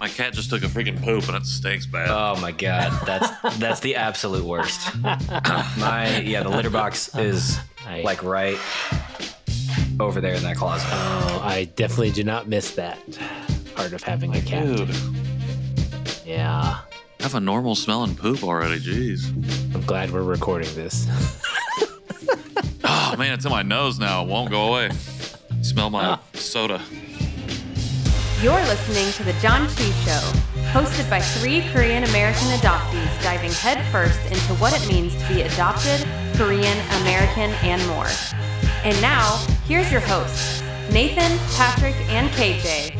My cat just took a freaking poop and it stinks bad. Oh my god, that's that's the absolute worst. My yeah, the litter box is I- like right over there in that closet. Oh, I definitely do not miss that part of having a cat. Dude, Yeah. have a normal smelling poop already. Jeez. I'm glad we're recording this. Oh man, it's in my nose now. It won't go away. Smell my uh, soda. You're listening to The Janchi Show, hosted by three Korean American adoptees diving headfirst into what it means to be adopted, Korean, American, and more. And now, here's your hosts, Nathan, Patrick, and KJ.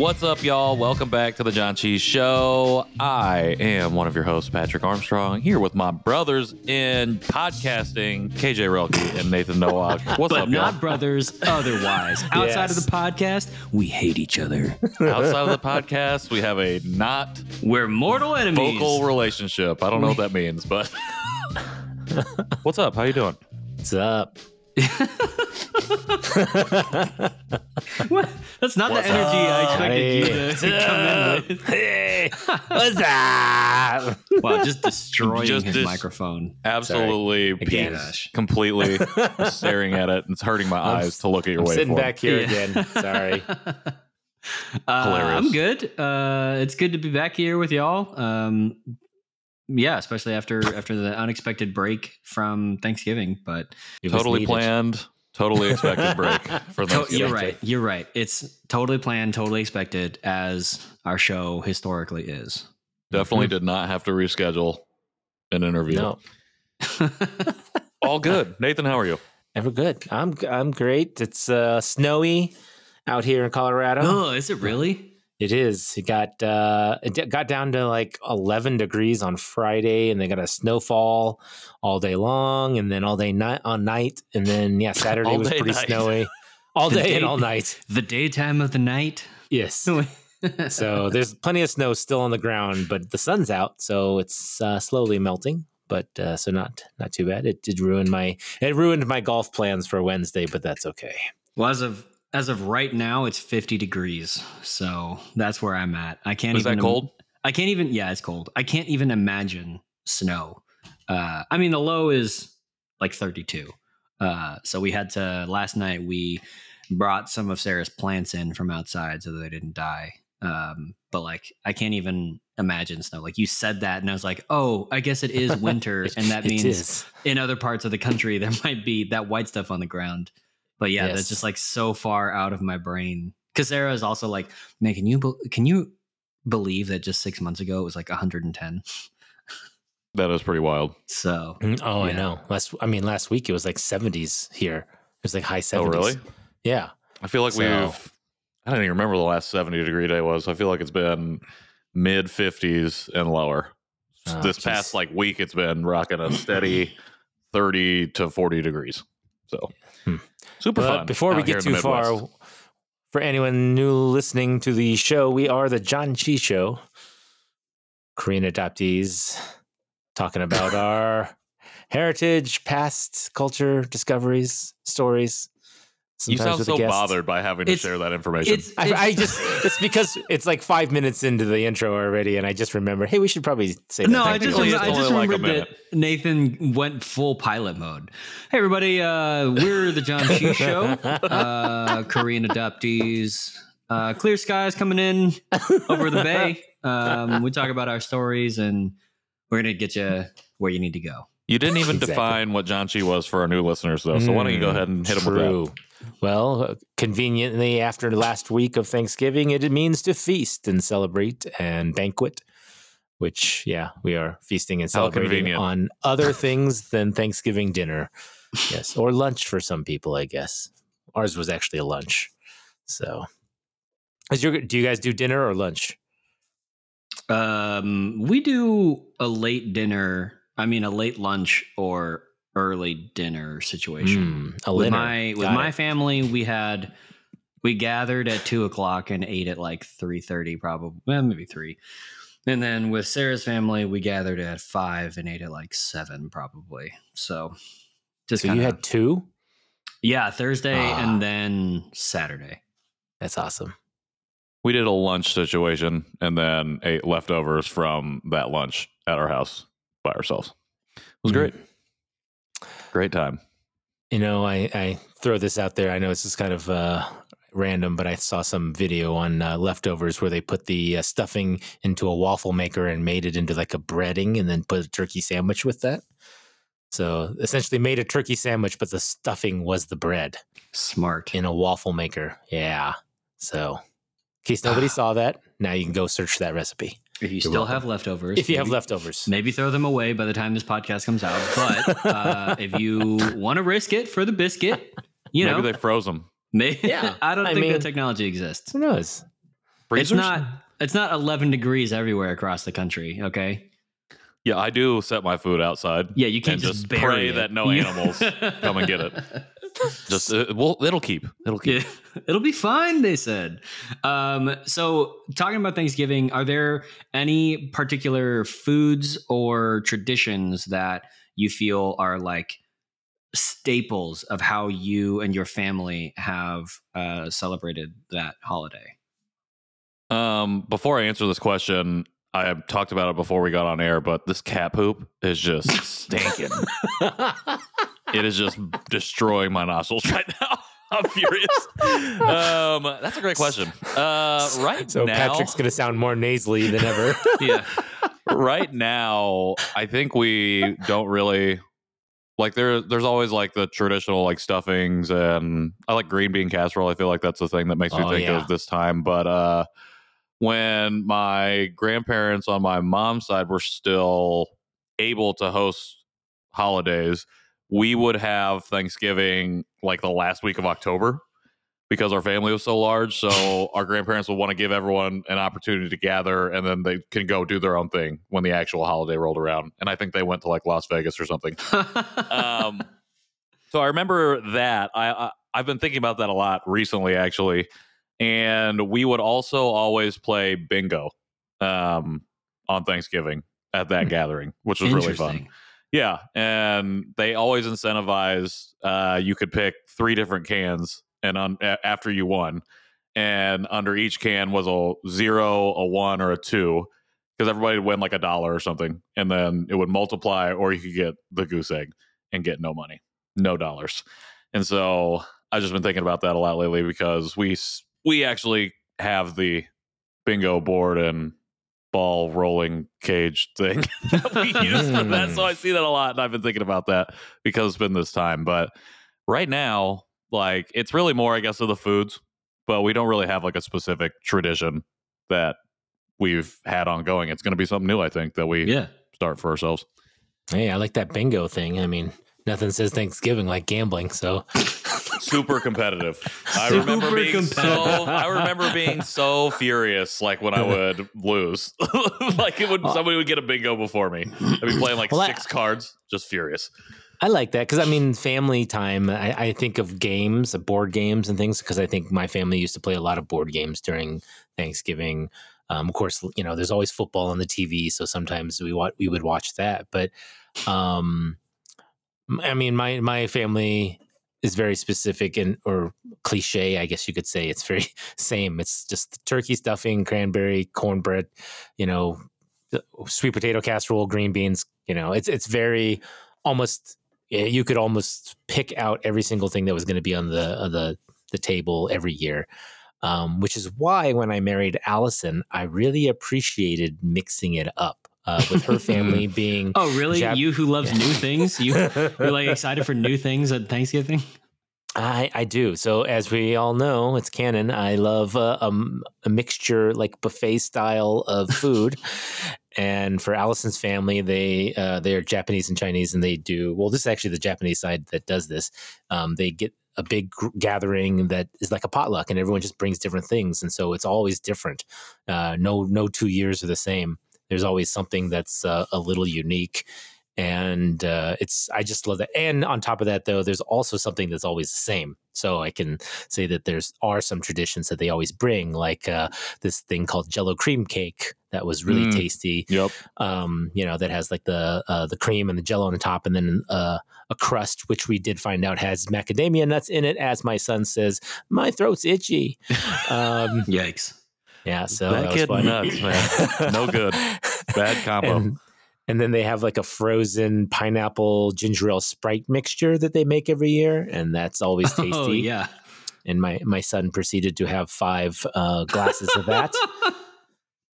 What's up, y'all? Welcome back to the Janchi Show. I am one of your hosts, Patrick Armstrong, here with my brothers in podcasting, KJ Relke and Nathan Nowack. What's but up, not y'all? brothers otherwise. Outside Yes. of the podcast, we hate each other. Outside of the podcast, we have a not We're mortal enemies. vocal relationship. I don't know what that means, but what's up? How you doing? What's up? What? That's not What's the energy I expected you What's to come in with. Hey, what's up? Wow, just destroying Just his dis- microphone. Absolutely, Again. completely staring at it. and It's hurting my eyes to look at your I'm sitting back here Yeah. again. Sorry. Uh, Hilarious. I'm good. Uh, it's good to be back here with y'all. Um, yeah, especially after after the unexpected break from Thanksgiving. But It Totally planned, totally expected break for to- Thanksgiving. you're right. You're right. It's totally planned, totally expected, as our show historically is. Definitely did not have to reschedule an interview. No, All good. Nathan, how are you? ever good. I'm I'm great. It's uh, snowy out here in Colorado. Oh, is it really? It is. It got uh, it got down to like 11 degrees on Friday, and they got a snowfall all day long, and then all day night on night, and then yeah, Saturday was pretty night. snowy, all day day- and all night. The daytime of the night. Yes. so there's plenty of snow still on the ground, but the sun's out, so it's uh, slowly melting. But uh, so not not too bad. It did ruin my it ruined my golf plans for Wednesday, but that's okay. well, as of as of right now, it's 50 degrees. So that's where I'm at. I can't Is even that cold? I can't even. Yeah, it's cold. I can't even imagine snow. Uh, I mean, the low is like 32. Uh, so we had to last night. We brought some of Sarah's plants in from outside so that they didn't die. Um, but like, I can't even imagine snow. Like you said that, and I was like, oh, I guess it is winter, and that means in other parts of the country there might be that white stuff on the ground. But yeah, that's just like so far out of my brain. Because Sarah is also like, man, can you bel- can you believe that just six months ago it was like 110? That is pretty wild. So Mm, Oh, I know. Last I mean, last week it was like 70s here. It was like high 70s. Oh, really? Yeah. I feel like So- we've. I don't even remember the last 70 degree day was. I feel like it's been mid 50s and lower. Oh, this geez. past like week, it's been rocking a steady 30 to 40 degrees. So Hmm. Super But fun. before we get too far, for anyone new listening to the show, we are the Janchi Show, Korean adoptees, talking about our heritage, past culture, discoveries, stories. You sometimes sound so guest. bothered by having to It's- share that information. it's, I, I just it's because it's like five minutes into the intro already, and I just remember, hey, we should probably say that. no, I just, remember, I just like a remembered that Nathan went full pilot mode. Hey, everybody, uh, we're the Janchi Show, uh, Korean adoptees. Uh, clear skies coming in over the bay. Um, we talk about our stories, and we're gonna get you where you need to go. you didn't even Exactly. define what Janchi was for our new listeners, though. So why don't you go Mm, ahead and hit them with that? True. Well, uh, conveniently after last week of Thanksgiving, it means to feast and celebrate and banquet. Which, yeah, we are feasting and celebrating on other things than Thanksgiving dinner. Yes, or lunch for some people, I guess. Ours was actually a lunch. So, is your do you guys do dinner or lunch? Um, we do a late dinner. I mean, a late lunch or early dinner situation. Mm, a with dinner. my with Got my it. family, we had we gathered at two o'clock and ate at like three thirty, probably well, maybe three. And then with Sarah's family, we gathered at five and ate at like seven, probably. So just So you kinda- had two. Yeah, Thursday Ah. and then Saturday. That's awesome. We did a lunch situation and then ate leftovers from that lunch at our house by ourselves. It was Mm. great. Great time. You know, I, I throw this out there. I know this is kind of uh, random, but I saw some video on uh, leftovers where they put the uh, stuffing into a waffle maker and made it into like a breading and then put a turkey sandwich with that. So essentially made a turkey sandwich, but the stuffing was the bread Smart. in a waffle maker. Yeah. So in case nobody saw that, now you can go search that recipe. If you You're still welcome. have leftovers, If you have leftovers. maybe throw them away by the time this podcast comes out. But uh, if you want to risk it for the biscuit, you Maybe know, they froze them. may- Yeah, I don't I think mean- that technology exists. Who knows? It's not. It's not 11 degrees everywhere across the country. Okay. Yeah, I do set my food outside. Yeah, you can't And just, just bury pray it. that no animals come and get it. Just uh, well, it'll keep. It'll keep. Yeah, it'll be fine, they said. Um, so, talking about Thanksgiving, are there any particular foods or traditions that you feel are like staples of how you and your family have uh, celebrated that holiday? Um, before I answer this question, I have talked about it before we got on air, but this cat poop is just stinking. it is just destroying my nostrils right now. I'm furious. Um, that's a great question. Uh, right so now, Patrick's going to sound more nasally than ever. Yeah. right now, I think we don't really like there. There's always like the traditional like stuffings, and I like green bean casserole. I feel like that's the thing that makes me Oh, think yeah. of this time. But uh, when my grandparents on my mom's side were still able to host holidays, we would have Thanksgiving like the last week of October because our family was so large. So our grandparents would want to give everyone an opportunity to gather and then they can go do their own thing when the actual holiday rolled around. And I think they went to like Las Vegas or something. Um, so I remember that. I, I I've been thinking about that a lot recently, actually. And we would also always play bingo um, on Thanksgiving at that Hmm. gathering, which was really fun. Yeah, and they always incentivize. Uh, you could pick three different cans, and on, a- after you won, and under each can was a zero, a one, or a two, because everybody would win like a dollar or something, and then it would multiply, or you could get the goose egg and get no money, no dollars. And so I've just been thinking about that a lot lately because we we actually have the bingo board and ball rolling cage thing that we use for that. So I hmm. see that a lot, and I've been thinking about that because it's been this time. But right now, like it's really more, I guess, of the foods, but we don't really have like a specific tradition that we've had ongoing. It's going to be something new, I think, that we Yeah. start for ourselves. hey, I like that bingo thing. I mean, nothing says Thanksgiving like gambling. So Super competitive. I Super remember being so. I remember being so furious, like when I would lose, like it would somebody would get a bingo before me. I'd be playing like Well, I- six cards, just furious. I like that because I mean, family time. I, I think of games, of board games, and things because I think my family used to play a lot of board games during Thanksgiving. Um, of course, you know, there's always football on the TV, so sometimes we wa- we would watch that. But um, I mean, my my family is very specific and or cliche, I guess you could say. It's very same. It's just turkey stuffing, cranberry, cornbread, you know, sweet potato casserole, green beans. You know, it's it's very almost you could almost pick out every single thing that was going to be on the uh, the the table every year. Um, which is why when I married Allison, I really appreciated mixing it up uh, with her family being. Oh, really? Jap- you who loves Yeah. new things? You you're like excited for new things at Thanksgiving? I, I do. So as we all know, it's canon. I love uh, um, a mixture like buffet style of food. and for Allison's family, they uh, they're Japanese and Chinese, and they do well. This is actually the Japanese side that does this. Um, they get a big gr- gathering that is like a potluck, and everyone just brings different things, and so it's always different. Uh, no no two years are the same. There's always something that's uh, a little unique and uh, it's I just love that. And on top of that, though, there's also something that's always the same. So I can say that there's are some traditions that they always bring, like uh, this thing called Jello cream cake that was really Mm. tasty. Yep. Um, you know, that has like the uh, the cream and the jello on the top, and then uh, a crust, which we did find out has macadamia nuts in it. As my son says, my throat's itchy. Um, Yikes. Yeah, so That that, kid nuts, man. No good. Bad combo. And, and then they have like a frozen pineapple ginger ale Sprite mixture that they make every year, and that's always tasty. Oh yeah. And my my son proceeded to have five uh, glasses of that.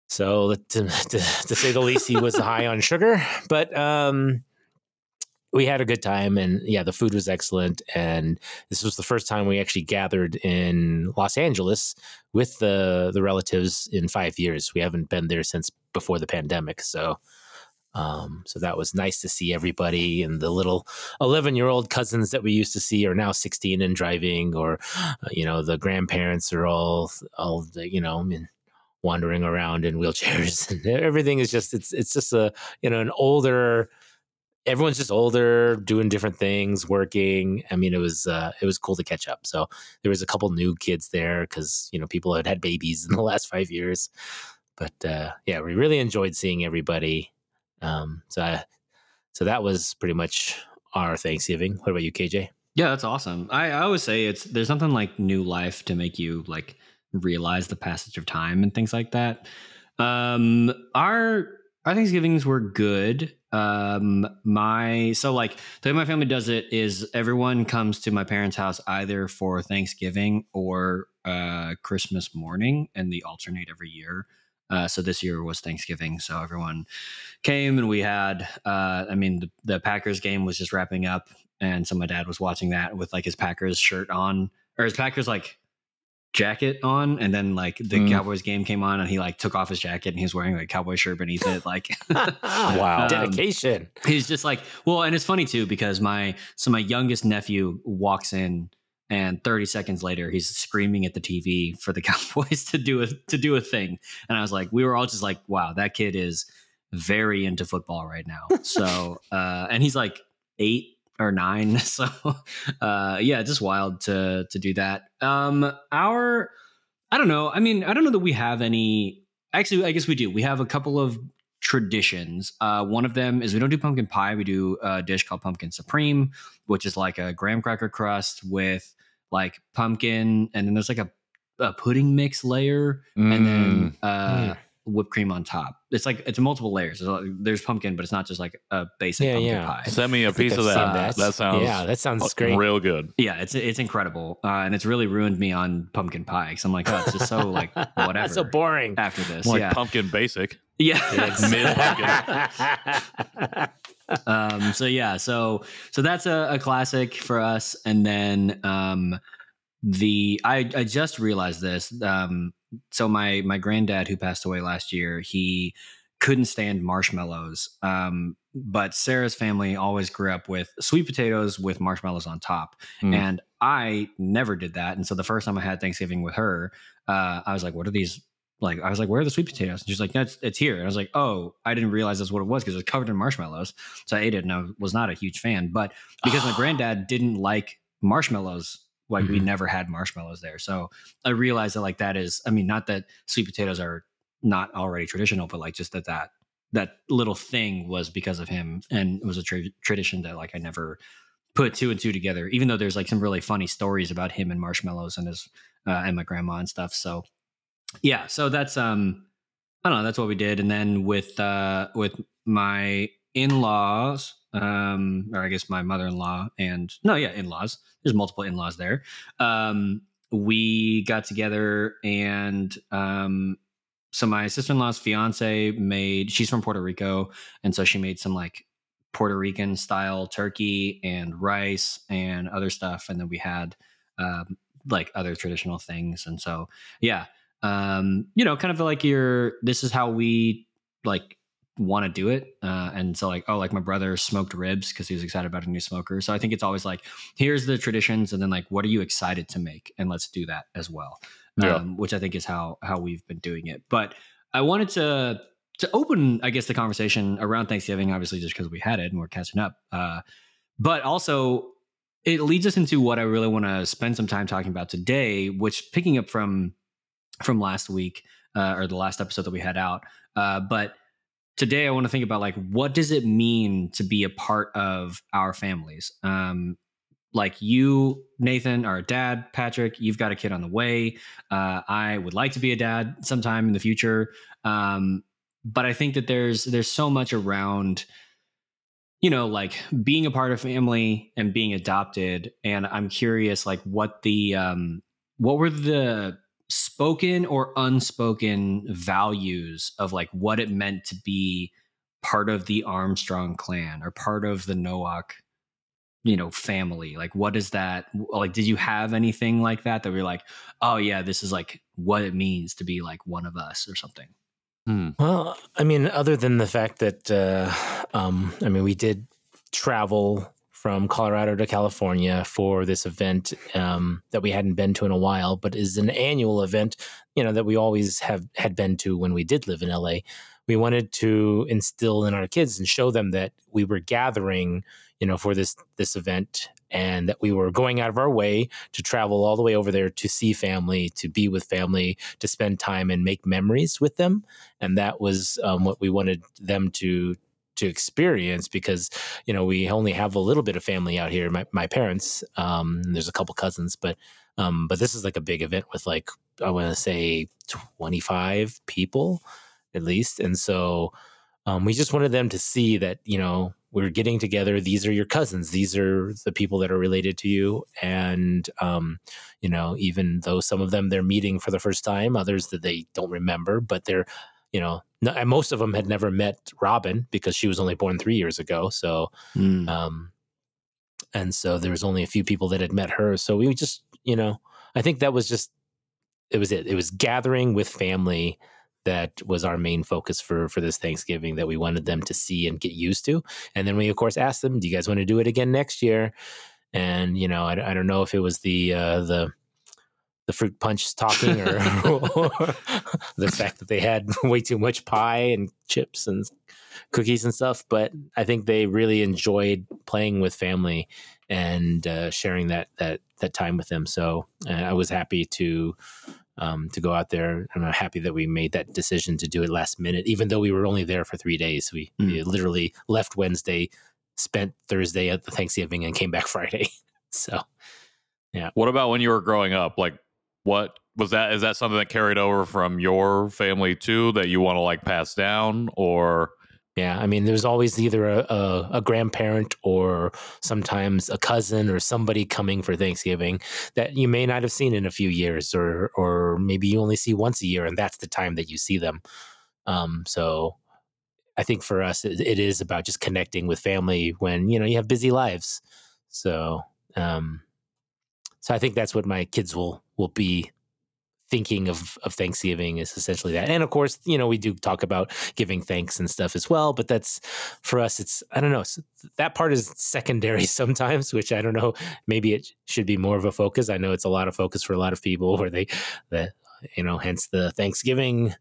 So to, to, to say the least, he was high on sugar, but um, we had a good time, and yeah, the food was excellent. And this was the first time we actually gathered in Los Angeles with the the relatives in five years. We haven't been there since before the pandemic, so. Um, so that was nice to see everybody and the little 11 year old cousins that we used to see are now 16 and driving or, uh, you know, the grandparents are all, all, the, you know, in, wandering around in wheelchairs and everything is just it's it's just a you know an older everyone's just older doing different things working i mean it was uh it was cool to catch up so there was a couple new kids there because you know people had had babies in the last five years but uh yeah we really enjoyed seeing everybody um so I, so that was pretty much our thanksgiving what about you kj Yeah, that's awesome. I, I always say it's there's something like new life to make you like realize the passage of time and things like that. Um, our our Thanksgivings were good. Um, my so like the way my family does it is everyone comes to my parents' house either for Thanksgiving or uh, Christmas morning, and they alternate every year. Uh, so this year was Thanksgiving, so everyone came and we had. Uh, I mean, the, the Packers game was just wrapping up, and so my dad was watching that with like his Packers shirt on or his Packers like jacket on, and then like the Mm. Cowboys game came on, and he like took off his jacket and he was wearing like a cowboy shirt beneath it, like. Wow. Um, dedication he's just like well and it's funny too because my so my youngest nephew walks in and 30 seconds later he's screaming at the tv for the cowboys to do a to do a thing and i was like we were all just like wow that kid is very into football right now so uh and he's like eight or nine so uh yeah just wild to to do that um our i don't know i mean i don't know that we have any actually i guess we do we have a couple of traditions. Uh, one of them is we don't do pumpkin pie. We do a dish called pumpkin supreme, which is like a graham cracker crust with like pumpkin, and then there's like a, a pudding mix layer, and Mm. then uh, whipped cream on top. It's like it's multiple layers. There's, like- there's pumpkin, but it's not just like a basic Yeah, pumpkin yeah. pie. Send me a piece of seen that. That, sounds yeah that sounds great real good. Yeah, it's it's incredible, uh, and it's really ruined me on pumpkin pie because I'm like, oh, it's just so like whatever. So boring. after this, Like yeah, pumpkin basic. yeah. Mid-pumpkin. um so yeah so so that's a, a classic for us and then um the i i just realized this um so my my granddad who passed away last year he couldn't stand marshmallows um but sarah's family always grew up with sweet potatoes with marshmallows on top Mm. and i never did that and so the first time i had thanksgiving with her uh i was like what are these like I was like, where are the sweet potatoes? And she's like, that's it's here. And I was like, oh, I didn't realize that's what it was because it was covered in marshmallows. So I ate it and I was not a huge fan. But because my granddad didn't like marshmallows, like we Mhm. never had marshmallows there. So I realized that like that is, I mean, not that sweet potatoes are not already traditional, but like just that that that little thing was because of him, and it was a tra- tradition that like I never put two and two together. Even though there's like some really funny stories about him and marshmallows and his uh, and my grandma and stuff. So yeah, so that's um I don't know, that's what we did. And then with uh with my in-laws, um, or I guess my mother-in-law and no, yeah, in-laws. There's multiple in-laws there. Um, we got together and um so my sister-in-law's fiance made she's from Puerto Rico, and so she made some like Puerto Rican style turkey and rice and other stuff. And then we had um like other traditional things. And so yeah, um, you know, kind of like your this is how we like want to do it. Uh, and so like, oh, like my brother smoked ribs because he was excited about a new smoker. So I think it's always like, here's the traditions, and then like, what are you excited to make? And let's do that as well. Yeah. Um, which I think is how how we've been doing it. But I wanted to to open, I guess, the conversation around Thanksgiving, obviously just because we had it and we're catching up. Uh, but also it leads us into what I really want to spend some time talking about today, which picking up from from last week, uh, or the last episode that we had out. Uh, but today I want to think about like what does it mean to be a part of our families. Um, like you, Nathan, our dad, Patrick, you've got a kid on the way. Uh, I would like to be a dad sometime in the future, um, but I think that there's there's so much around you know like being a part of family and being adopted and i'm curious like what the um what were the spoken or unspoken values of like what it meant to be part of the armstrong clan or part of the Nowack you know family like what is that like did you have anything like that that we are like oh yeah this is like what it means to be like one of us or something Hmm. Well, I mean, other than the fact that, uh, um, I mean, we did travel from Colorado to California for this event um, that we hadn't been to in a while, but is an annual event, you know, that we always have had been to when we did live in LA. We wanted to instill in our kids and show them that we were gathering, you know, for this this event and that we were going out of our way to travel all the way over there to see family, to be with family, to spend time and make memories with them. And that was um, what we wanted them to to experience because you know we only have a little bit of family out here. My my parents, um, there's a couple cousins, but um, but this is like a big event with like I want to say 25 people at least, and so um, we just wanted them to see that you know we're getting together. These are your cousins. These are the people that are related to you. And, um, you know, even though some of them they're meeting for the first time, others that they don't remember, but they're, you know, and most of them had never met Robin because she was only born three years ago. So, mm. um, and so there was only a few people that had met her. So we just, you know, I think that was just, it was it. It was gathering with family that was our main focus for for this Thanksgiving that we wanted them to see and get used to. And then we of course asked them, "Do you guys want to do it again next year?" And you know, I, I don't know if it was the uh, the the fruit punch talking or, or the fact that they had way too much pie and chips and cookies and stuff, but I think they really enjoyed playing with family and uh, sharing that that that time with them. So uh, I was happy to um, to go out there. And I'm happy that we made that decision to do it last minute, even though we were only there for three days. We, Mm. we literally left Wednesday, spent Thursday at the Thanksgiving, and came back Friday. so yeah. What about when you were growing up? Like, what was that? Is that something that carried over from your family too that you want to like pass down, or yeah, I mean, there's always either a, a, a grandparent or sometimes a cousin or somebody coming for Thanksgiving that you may not have seen in a few years, or or maybe you only see once a year, and that's the time that you see them. Um, so I think for us, it, it is about just connecting with family when you know you have busy lives. So, um, so I think that's what my kids will will be thinking of of Thanksgiving is essentially that. And of course, you know, we do talk about giving thanks and stuff as well, but that's for us it's I don't know, that part is secondary sometimes, which I don't know, maybe it should be more of a focus. I know it's a lot of focus for a lot of people where they the you know, hence the Thanksgiving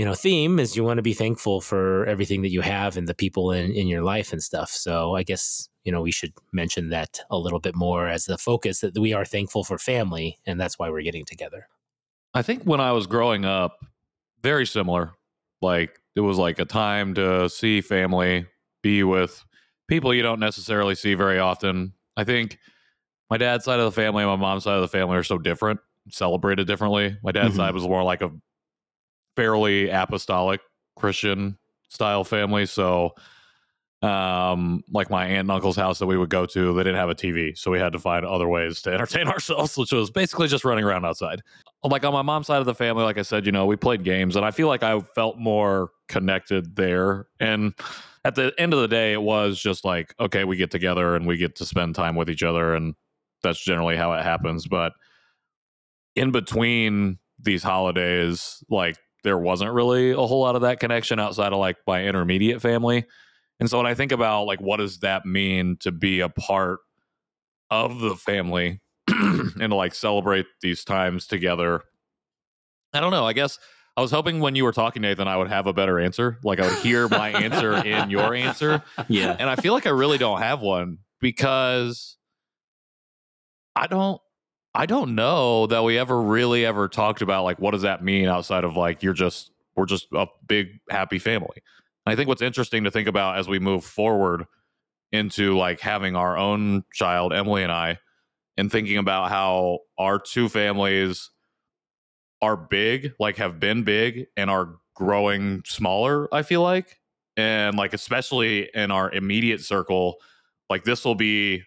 you know theme is you want to be thankful for everything that you have and the people in, in your life and stuff so i guess you know we should mention that a little bit more as the focus that we are thankful for family and that's why we're getting together I think when I was growing up, very similar. Like it was like a time to see family, be with people you don't necessarily see very often. I think my dad's side of the family and my mom's side of the family are so different, celebrated differently. My dad's Mhm. side was more like a fairly apostolic Christian style family. So um like my aunt and uncle's house that we would go to they didn't have a tv so we had to find other ways to entertain ourselves which was basically just running around outside. Like on my mom's side of the family like i said you know we played games and i feel like i felt more connected there. And at the end of the day it was just like okay we get together and we get to spend time with each other and that's generally how it happens. But in between these holidays like there wasn't really a whole lot of that connection outside of like my intermediate family. And so when i think about like what does that mean to be a part of the family and to like celebrate these times together? I don't know. I guess i was hoping when you were talking nathan i would have a better answer. Like i would hear my answer in your answer. Yeah. And I feel like I really don't have one because I don't I don't know that we ever really ever talked about like what does that mean outside of like you're just we're just a big happy family. I think what's interesting to think about as we move forward into like having our own child, Emily and I, and thinking about how our two families are big, like have been big and are growing smaller, I feel like. And like especially in our immediate circle, like this will be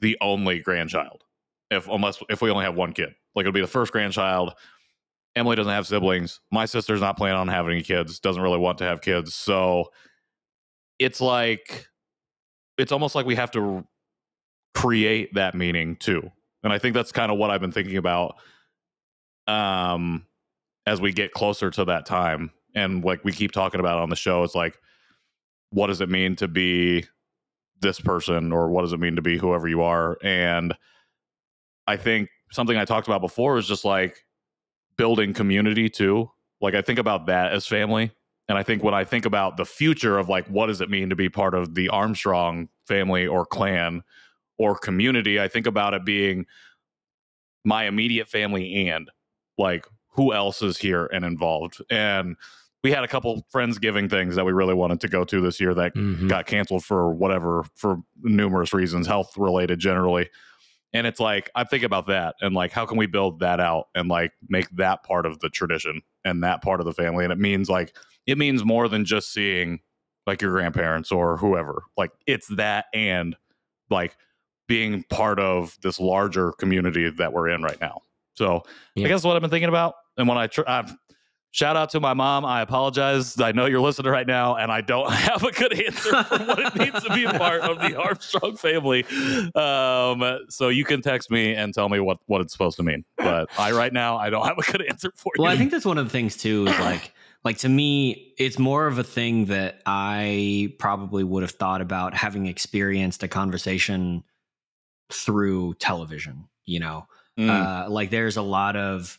the only grandchild. If unless if we only have one kid. Like it'll be the first grandchild. Emily doesn't have siblings. My sister's not planning on having any kids, doesn't really want to have kids. So it's like it's almost like we have to create that meaning too. And I think that's kind of what I've been thinking about um as we get closer to that time and like we keep talking about on the show it's like what does it mean to be this person or what does it mean to be whoever you are and i think something i talked about before is just like building community too. Like i think about that as family and i think when i think about the future of like what does it mean to be part of the armstrong family or clan or community i think about it being my immediate family and like who else is here and involved. And we had a couple friends giving things that we really wanted to go to this year that Mhm. got canceled for whatever for numerous reasons health related generally and it's like i think about that and like how can we build that out and like make that part of the tradition and that part of the family? And it means like it means more than just seeing like your grandparents or whoever. Like it's that and like being part of this larger community that we're in right now. So Yeah. i guess what i've been thinking about and when i tr- I've, shout out to my mom. I apologize. I know you're listening right now and i don't have a good answer for what it means to be a part of the armstrong family. Um, so you can text me and tell me what what it's supposed to mean. But i right now i don't have a good answer for you Well, I think that's one of the things too is like like to me it's more of a thing that I probably would have thought about having experienced a conversation through television, you know. Mm, Uh like there's a lot of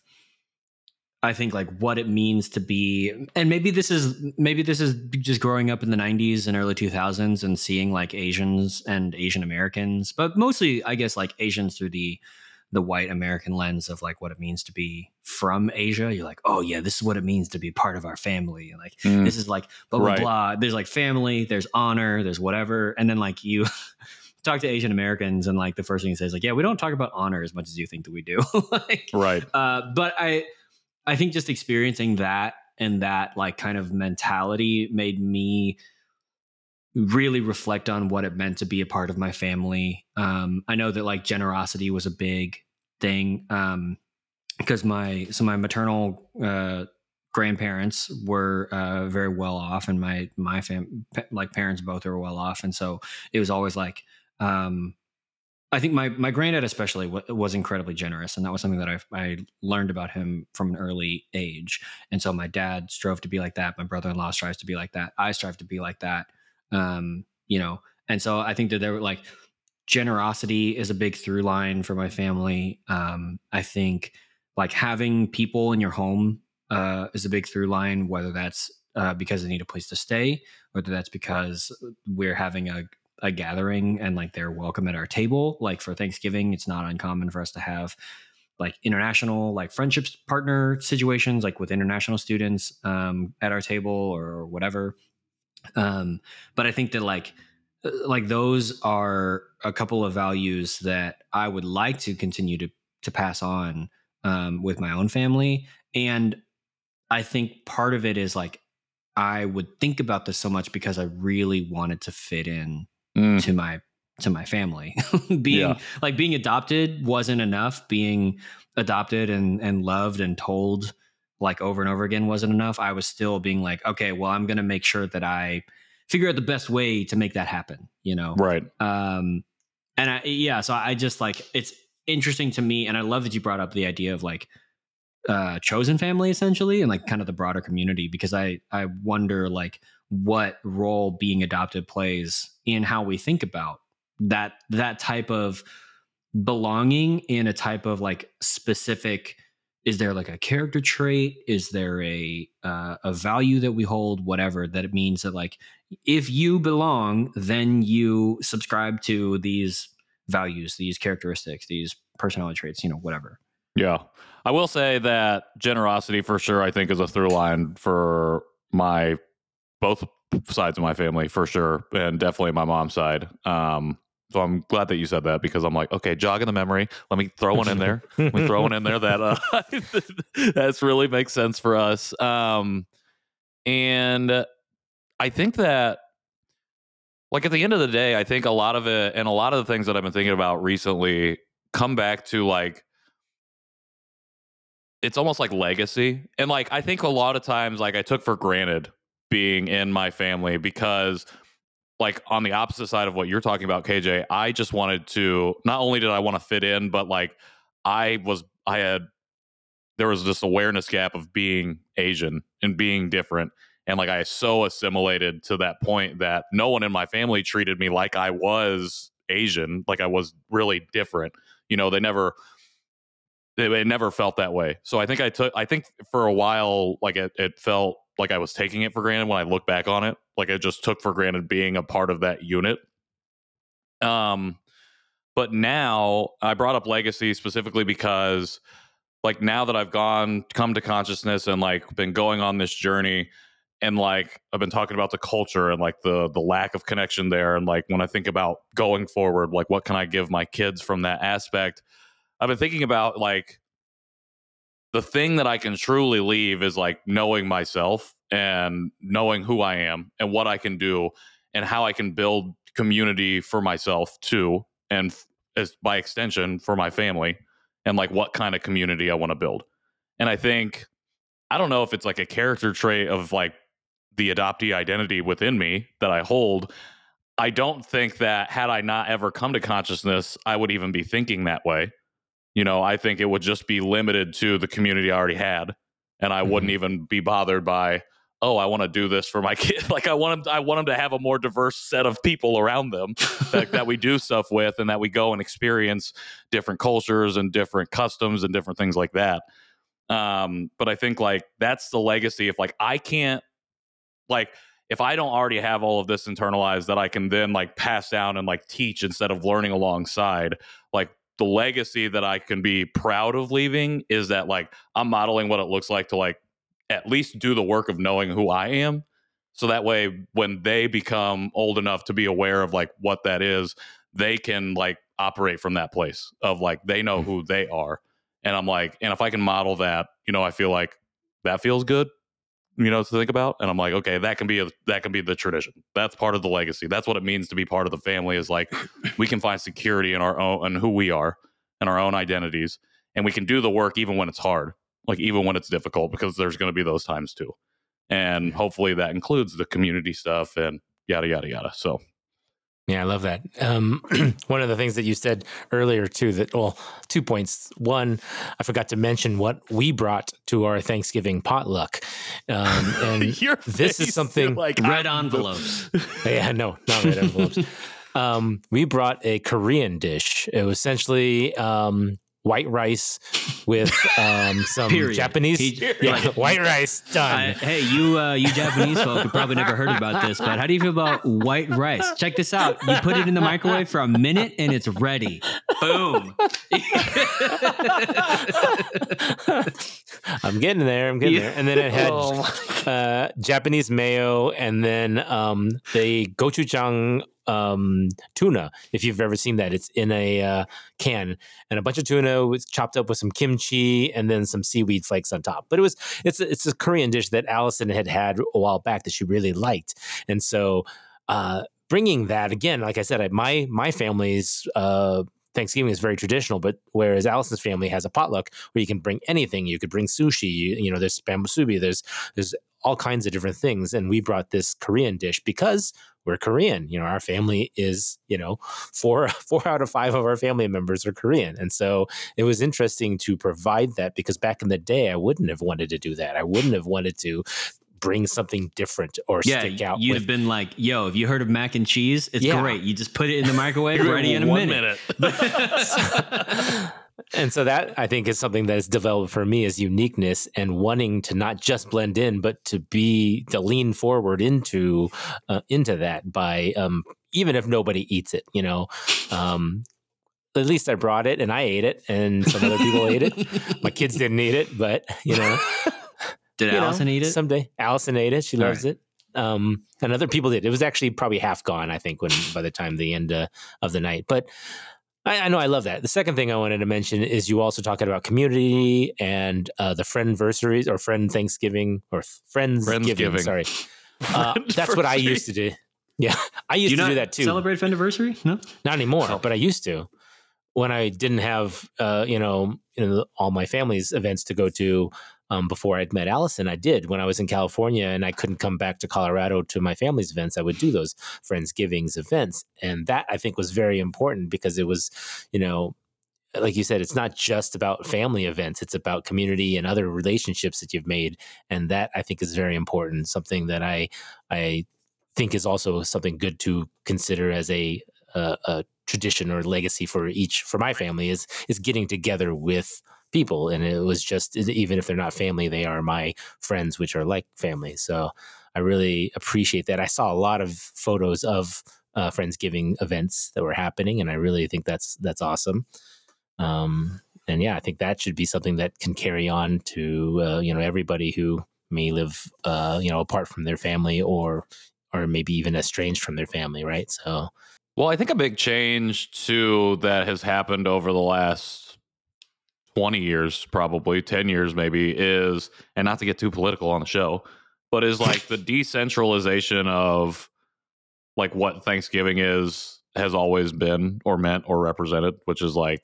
I think like what it means to be and maybe this is maybe this is just growing up in the 90s and early 2000s and seeing like Asians and Asian Americans, but mostly I guess like Asians through the the white American lens of like what it means to be from Asia. You're like, oh yeah, this is what it means to be part of our family. Like mm, this is like blah blah Right. blah. There's like family, there's honor, there's whatever, and then like you talk to Asian Americans, and like the first thing he says like, yeah, we don't talk about honor as much as you think that we do. like, right uh, but I I think just experiencing that and that like kind of mentality made me really reflect on what it meant to be a part of my family. Um, I know that like generosity was a big thing um, because my so my maternal uh, grandparents were uh, very well off, and my my fam like parents both were well off, and so it was always like. Um, I think my my granddad especially w- was incredibly generous, and that was something that I I learned about him from an early age. And so my dad strove to be like that. My brother in law strives to be like that. I strive to be like that. Um, you know, and so I think that there were like generosity is a big through line for my family. Um, I think like having people in your home uh, is a big through line, whether that's uh, because they need a place to stay, whether that's because we're having a a gathering and like they're welcome at our table. Like for Thanksgiving, it's not uncommon for us to have like international like friendships partner situations like with international students um, at our table or whatever. Um, but i think that like uh, like those are a couple of values that i would like to continue to to pass on um, with my own family. And i think part of it is like i would think about this so much because i really wanted to fit in Mm, to my to my family. Being Yeah. like being adopted wasn't enough. Being adopted and and loved and told like over and over again wasn't enough. I was still being like okay well i'm gonna make sure that i figure out the best way to make that happen you know? Right. Um and i yeah so i just like it's interesting to me and i love that you brought up the idea of like uh chosen family essentially and like kind of the broader community because i i wonder like what role being adopted plays in how we think about that that type of belonging in a type of like specific is there like a character trait is there a uh, a value that we hold whatever that it means that like if you belong then you subscribe to these values these characteristics these personality traits, you know, whatever. Yeah. I will say that generosity for sure, I think, is a through line for my both sides of my family for sure, and definitely my mom's side. Um, so I'm glad that you said that because I'm like, okay, jogging the memory. Let me throw one in there. Let me throw one in there that uh, that's really makes sense for us. Um, and I think that, like at the end of the day, I think a lot of it and a lot of the things that I've been thinking about recently come back to like it's almost like legacy. And like I think a lot of times like I took for granted being in my family because like on the opposite side of what you're talking about KJ, I just wanted to not only did I want to fit in but like I was I had there was this awareness gap of being Asian and being different and like I so assimilated to that point that no one in my family treated me like I was Asian, like I was really different. You know, they never it, never felt that way. So I think I took I think for a while like it, it felt like I was taking it for granted when I look back on it. Like I just took for granted being a part of that unit. Um but now I brought up legacy specifically because like now that I've gone come to consciousness and like been going on this journey and like I've been talking about the culture and like the the lack of connection there and like when I think about going forward like what can I give my kids from that aspect I've been thinking about like the thing that I can truly leave is like knowing myself and knowing who I am and what I can do and how I can build community for myself too and as by extension for my family and like what kind of community I want to build. And I think I don't know if it's like a character trait of like the adoptee identity within me that I hold. I don't think that had I not ever come to consciousness, I would even be thinking that way you know, I think it would just be limited to the community I already had, and I mm-hmm. wouldn't even be bothered by, oh, I want to do this for my kid. like I want them, I want them to have a more diverse set of people around them that, that we do stuff with, and that we go and experience different cultures and different customs and different things like that. Um, but I think like that's the legacy. If like I can't, like if I don't already have all of this internalized, that I can then like pass down and like teach instead of learning alongside. Like the legacy that I can be proud of leaving is that like I'm modeling what it looks like to like at least do the work of knowing who I am. So that way when they become old enough to be aware of like what that is, they can like operate from that place of like they know mm. who they are. And I'm like, and if I can model that, you know, I feel like that feels good you know to think about and i'm like okay that can be a that can be the tradition. That's part of the legacy. That's what it means to be part of the family is like we can find security in our own and who we are and our own identities and we can do the work even when it's hard like even when it's difficult because there's going to be those times too. And hopefully that includes the community stuff and yada yada yada. So yeah, I love that. Um, one of the things that you said earlier, too, that, well, two points. One, I forgot to mention what we brought to our Thanksgiving potluck. Um, and this is something like red envelopes. yeah, no, not red envelopes. um, we brought a Korean dish. It was essentially um, white rice with um, some Period. Japanese. He, yeah, like, white rice done. hey, you uh, you Japanese folk have probably never heard about this, but how do you feel about white rice? Check this out. You put it in the microwave for a minute and it's ready. Boom. I'm getting there. I'm getting yeah. there. And then it had oh uh, Japanese mayo and then um, the gochujang um, tuna. If you've ever seen that, it's in a uh, can, and a bunch of tuna was chopped up with some kimchi and then some seaweed flakes on top. But it was it's a, it's a Korean dish that Allison had had a while back that she really liked, and so uh, bringing that again, like I said, my my family's. Uh, Thanksgiving is very traditional, but whereas Allison's family has a potluck where you can bring anything, you could bring sushi. You, you know, there's spam musubi, there's there's all kinds of different things, and we brought this Korean dish because we're Korean. You know, our family is, you know, four four out of five of our family members are Korean. And so it was interesting to provide that because back in the day I wouldn't have wanted to do that. I wouldn't have wanted to bring something different or yeah, stick out. You'd with, have been like, "Yo, have you heard of mac and cheese? It's yeah. great. You just put it in the microwave, ready in a minute." minute. and so that I think is something that has developed for me is uniqueness and wanting to not just blend in, but to be to lean forward into uh, into that by um, even if nobody eats it, you know. Um, at least I brought it and I ate it, and some other people ate it. My kids didn't eat it, but you know, Did you know, eat it? someday. Allison ate it; she All loves it. Um, and other people did. It was actually probably half gone, I think, when by the time the end uh, of the night. But I, I know I love that. The second thing I wanted to mention is you also talking about community and uh, the friendversaries or friend Thanksgiving or friends Friendsgiving. Sorry, uh, that's what I used to do. Yeah, I do used you to not do that too. celebrate friend anniversary? No. Not anymore, but I used to. When I didn't have, uh, you know, you know, all my family's events to go to um, before I'd met Allison, I did. When I was in California and I couldn't come back to Colorado to my family's events, I would do those Friendsgivings events, and that I think was very important because it was, you know, like you said, it's not just about family events; it's about community and other relationships that you've made, and that I think is very important. Something that I, I think is also something good to consider as a, a, a tradition or legacy for each for my family is is getting together with people and it was just even if they're not family they are my friends which are like family so i really appreciate that. I saw a lot of photos of uh, friendsgiving events that were happening and i really think that's that's awesome. Um, and yeah i think that should be something that can carry on to uh, you know everybody who may live uh, you know apart from their family or or maybe even estranged from their family right? So Well, I think a big change too that has happened over the last 20 years, probably 10 years maybe, is, and not to get too political on the show, but is like the decentralization of like what Thanksgiving is, has always been or meant or represented, which is like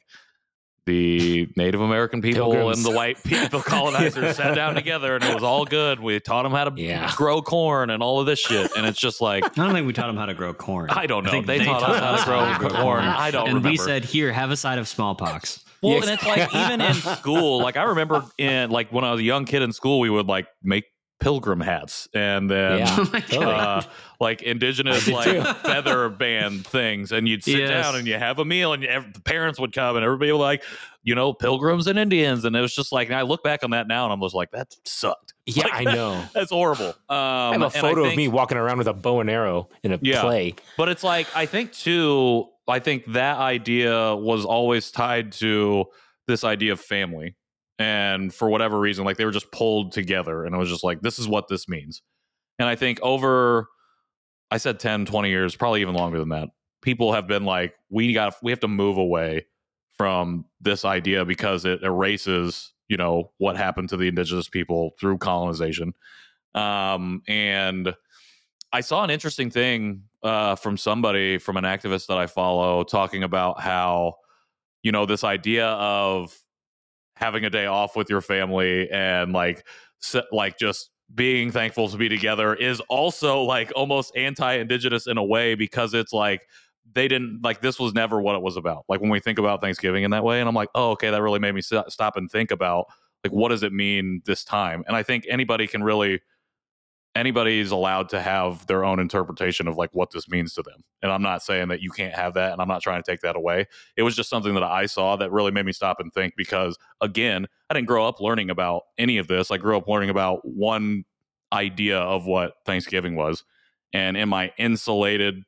the Native American people Pilgrims. and the white people colonizers sat down together and it was all good. We taught them how to Yeah. grow corn and all of this shit. And it's just like, I don't think we taught them how to grow corn. I don't know. think They taught us how to grow corn. I don't know. and we said, "Here, have a side of smallpox." Well, Yes. and it's like even in school, like I remember in like when I was a young kid in school, we would like make pilgrim hats and then Yeah. Oh my totally. uh, like indigenous I did too. like feather band things, and you'd sit Yes. down and you have a meal, and you, the parents would come, and everybody would like, you know, pilgrims and Indians, and it was just like, and I look back on that now, and I'm just like, that sucked. yeah Like, i know That's horrible. Um, I have a and photo of me walking around with a bow and arrow in a Yeah. play. But it's like I think too. I think that idea was always tied to this idea of family, and for whatever reason, like they were just pulled together, and it was just like this is what this means. And I think over, I said 10, 20 years, probably even longer than that. People have been like, we got, we have to move away from this idea because it erases, you know, what happened to the indigenous people through colonization. Um, and I saw an interesting thing uh, from somebody, from an activist that I follow, talking about how, you know, this idea of having a day off with your family and like, se- like just being thankful to be together is also like almost anti-indigenous in a way because it's like they didn't like this was never what it was about. Like when we think about Thanksgiving in that way, and I'm like, oh, okay, that really made me st- stop and think about like what does it mean this time. And I think anybody can really anybody's allowed to have their own interpretation of like what this means to them. And I'm not saying that you can't have that and I'm not trying to take that away. It was just something that I saw that really made me stop and think because again, I didn't grow up learning about any of this. I grew up learning about one idea of what Thanksgiving was. And in my insulated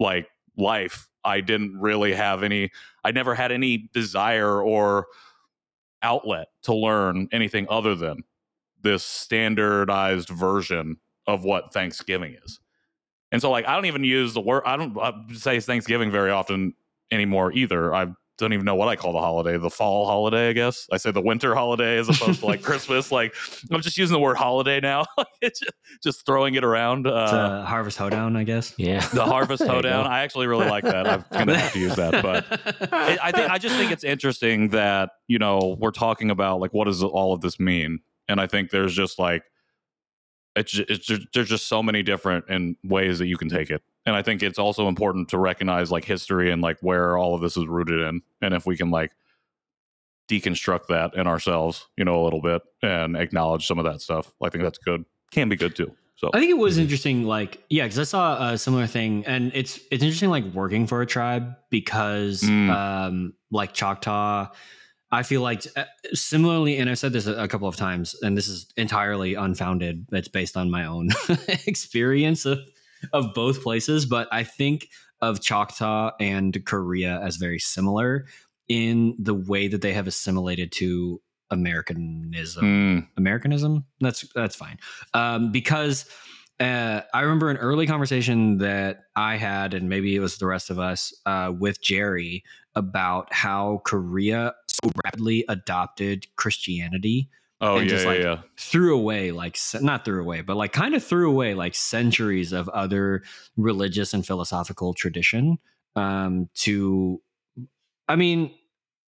like life, I didn't really have any I never had any desire or outlet to learn anything other than this standardized version of what Thanksgiving is. And so, like, I don't even use the word, I don't uh, say Thanksgiving very often anymore either. I don't even know what I call the holiday, the fall holiday, I guess. I say the winter holiday as opposed to like Christmas. Like, I'm just using the word holiday now, it's just, just throwing it around. Uh, a harvest hoedown, I guess. Yeah. the harvest There hoedown. I actually really like that. I'm gonna have to use that, but I I think I just think it's interesting that you know we're talking about like what does all of this mean, and I think there's just like it's ju- it's just, there's just so many different and ways that you can take it, and I think it's also important to recognize like history and like where all of this is rooted in, and if we can like deconstruct that in ourselves, you know, a little bit and acknowledge some of that stuff, I think that's good. Can be good too. So I think it was interesting, like yeah, because I saw a similar thing, and it's it's interesting, like working for a tribe because, Mm. um, like Choctaw, I feel like uh, similarly, and I've said this a, a couple of times, and this is entirely unfounded. It's based on my own experience of of both places, but I think of Choctaw and Korea as very similar in the way that they have assimilated to Americanism. Mm, Americanism. That's that's fine. Um, because uh, I remember an early conversation that I had, and maybe it was the rest of us, uh, with Jerry about how Korea so rapidly adopted Christianity oh And yeah, just yeah, like- yeah. threw away like not threw away but like kind of threw away like centuries of other religious and philosophical tradition um to i mean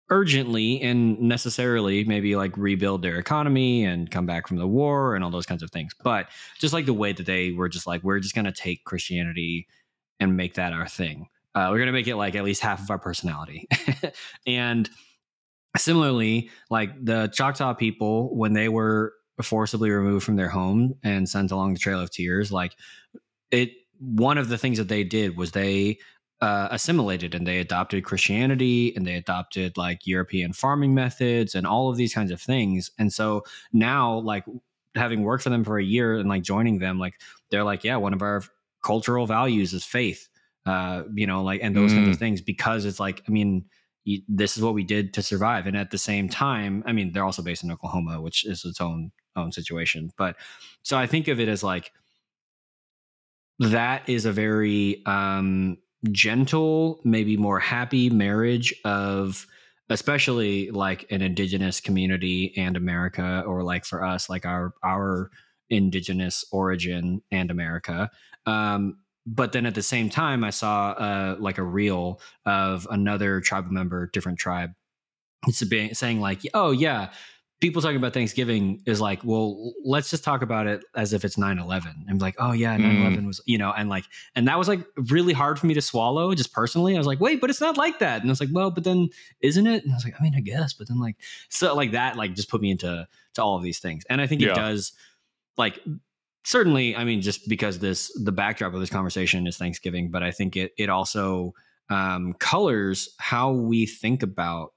urgently and necessarily maybe like rebuild their economy and come back from the war and all those kinds of things. But just like the way that they were just like we're just going to take christianity and make that our thing. Uh, we're going to make it like at least half of our personality. And similarly like the choctaw people when they were forcibly removed from their home and sent along the trail of tears like it one of the things that they did was they uh, assimilated and they adopted christianity and they adopted like european farming methods and all of these kinds of things. And so now like having worked for them for a year and like joining them like they're like yeah one of our cultural values is faith uh you know like and those kinds of things because it's like i mean this is what we did to survive. And at the same time i mean they're also based in oklahoma which is its own own situation. But so i think of it as like that is a very um gentle maybe more happy marriage of especially like an indigenous community and america or like for us like our our indigenous origin and america. Um but then at the same time i saw uh like a reel of another tribal member different tribe it's bit saying like oh yeah people talking about thanksgiving is like well let's just talk about it as if it's 9-11 and be like oh yeah 9-11 was you know and like and that was like really hard for me to swallow just personally. I was like wait but it's not like that. And i was like well but then isn't it? And i was like i mean i guess but then like so like that like just put me into to all of these things. And i think Yeah. it does like certainly i mean just because this the backdrop of this conversation is thanksgiving but i think it it also um colors how we think about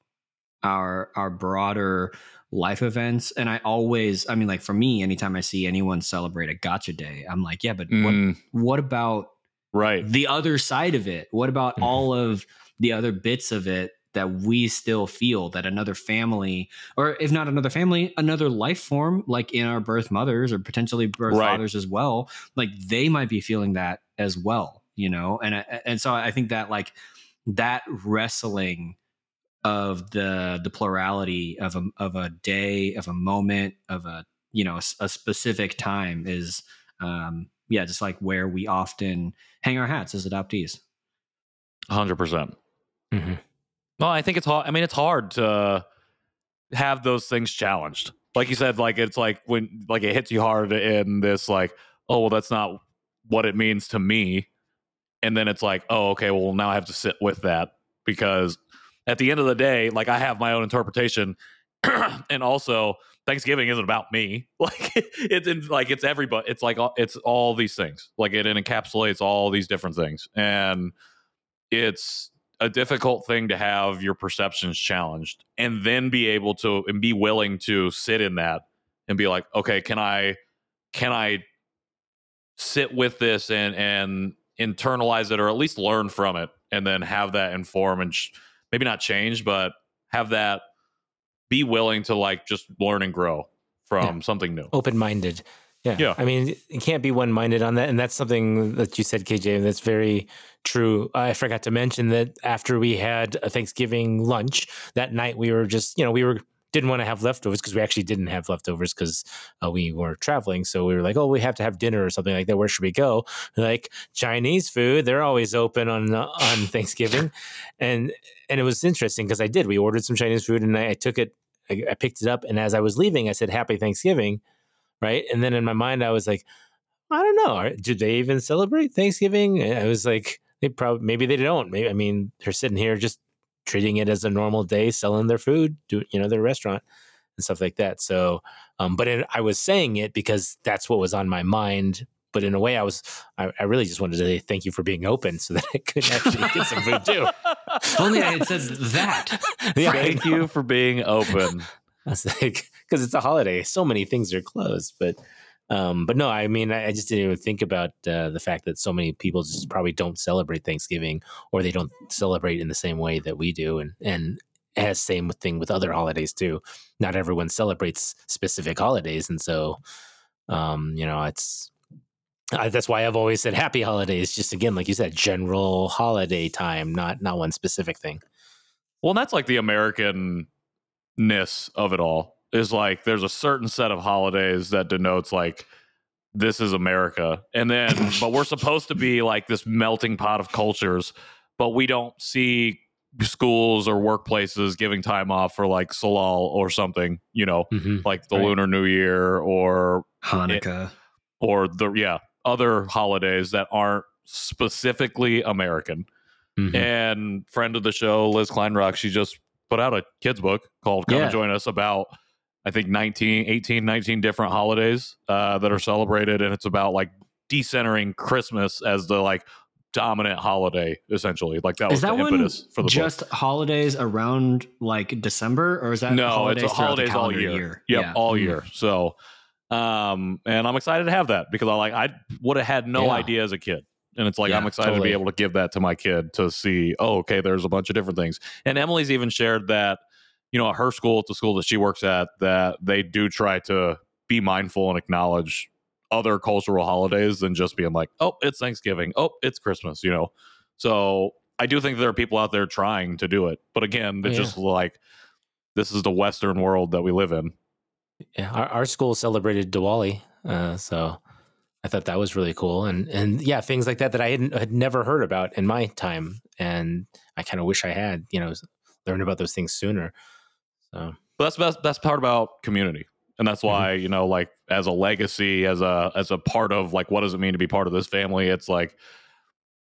our our broader life events and i always i mean like for me anytime i see anyone celebrate a gotcha day i'm like yeah but what Mm, what about right. the other side of it what about Mhm. all of the other bits of it that we still feel that another family or if not another family another life form like in our birth mothers or potentially birth Right. fathers as well like they might be feeling that as well you know and I, and so i think that like that wrestling of the the plurality of a of a day of a moment of a you know a specific time is um yeah just like where we often hang our hats as adoptees 100%. Mhm. Well, I think it's hard. I mean, it's hard to have those things challenged. Like you said, like it's like when like it hits you hard in this like, oh well, that's not what it means to me. And then it's like, oh, okay, well now I have to sit with that because at the end of the day, like I have my own interpretation. and also Thanksgiving isn't about me. Like it's in, like it's everybody. It's like uh, it's all these things. Like it encapsulates all these different things. And it's a difficult thing to have your perceptions challenged and then be able to and be willing to sit in that and be like okay can i can i sit with this and and internalize it or at least learn from it and then have that inform and sh- maybe not change but have that be willing to like just learn and grow from something new open minded. Yeah. Yeah. I mean, you can't be one minded on that. And that's something that you said, KJ, that's very true. I forgot to mention that after we had a Thanksgiving lunch that night, we were just, you know, we were didn't want to have leftovers because we actually didn't have leftovers because uh, we were traveling. So we were like, oh, we have to have dinner or something like that. Where should we go? Like Chinese food, they're always open on uh, on Thanksgiving, and and it was interesting because I did. We ordered some Chinese food and I, I took it, I, I picked it up, and as I was leaving, I said, "Happy Thanksgiving." Right? And then in my mind, I was like, I don't know. Do they even celebrate Thanksgiving? I was like, they probably maybe they don't. Maybe I mean they're sitting here just treating it as a normal day, selling their food, do you know their restaurant and stuff like that. So, um, but in, I was saying it because that's what was on my mind. But in a way, I was I, I really just wanted to say thank you for being open so that I could actually get some food too. if only i had said that Yeah, thank you for being open I was like, because it's a holiday, so many things are closed. But, um, but no, I mean, I, I just didn't even think about uh, the fact that so many people just probably don't celebrate Thanksgiving, or they don't celebrate in the same way that we do, and and as same thing with other holidays too. Not everyone celebrates specific holidays, and so um, you know it's uh, that's why I've always said happy holidays. Just again, like you said, general holiday time, not not one specific thing. Well, that's like the American ness of it all is like there's a certain set of holidays that denotes like this is America. And then but we're supposed to be like this melting pot of cultures, but we don't see schools or workplaces giving time off for like Seollal or something, you know, Mm-hmm. like the Right. Lunar New Year or Hanukkah. or the yeah, other holidays that aren't specifically American. Mm-hmm. And friend of the show, Liz Kleinrock, she just put out a kid's book called Come Yeah. and Join Us about, I think, 19, 18, 19 different holidays uh, that are celebrated. And it's about like decentering Christmas as the like dominant holiday, essentially. Like that was that the impetus for the just book. holidays around like December, or is that No, holidays it's a throughout the holidays all calendar year. Yep, Yeah. all year. So, um, and I'm excited to have that because I like I would have had no Yeah. idea as a kid, and it's like Yeah, I'm excited to be able to give that to my kid to see. Oh, okay, there's a bunch of different things. And Emily's even shared that, you know, at her school, at the school that she works at, that they do try to be mindful and acknowledge other cultural holidays than just being like, oh, it's Thanksgiving, oh, it's Christmas, you know. So I do think there are people out there trying to do it, but again, it's yeah. just like this is the Western world that we live in. Yeah, our, our school celebrated Diwali, uh, so I thought that was really cool, and and yeah, things like that that I had had never heard about in my time, and I kind of wish I had, you know, learned about those things sooner. So But that's best best part about community. And that's why, you know, like as a legacy, as a as a part of like what does it mean to be part of this family? It's like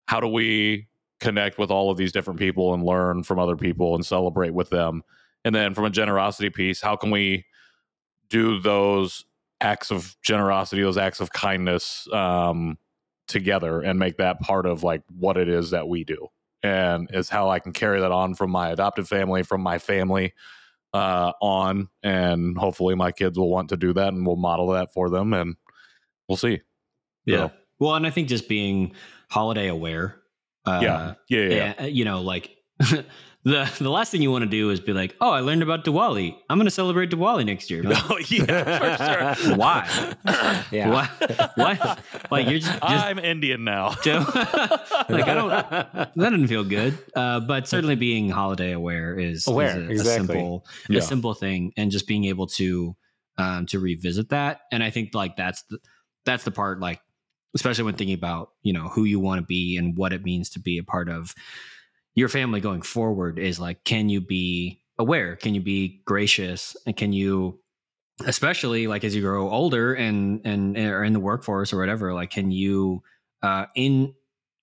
how do we connect with all of these different people and learn from other people and celebrate with them? And then from a generosity piece, how can we do those acts of generosity, those acts of kindness um, together and make that part of like what it is that we do? And is how I can carry that on from my adoptive family, from my family, uh, on, and hopefully my kids will want to do that, and we'll model that for them, and we'll see. Yeah. So, Well, and I think just being holiday aware. Uh, yeah, yeah, yeah, yeah. yeah, you know, like the the last thing you want to do is be like, "Oh, I learned about Diwali. I'm going to celebrate Diwali next year." Like, Oh, yeah, for sure. Why? yeah, Why? Why? Like you're just, just I'm Indian now. like I don't. That doesn't feel good. Uh, but certainly being holiday aware is, Aware, is a, exactly. a simple Yeah. a simple thing, and just being able to um, to revisit that. And I think like that's the that's the part like especially when thinking about you know who you want to be and what it means to be a part of your family going forward is like can you be aware? Can you be gracious? And can you especially like as you grow older and and are in the workforce or whatever like can you uh in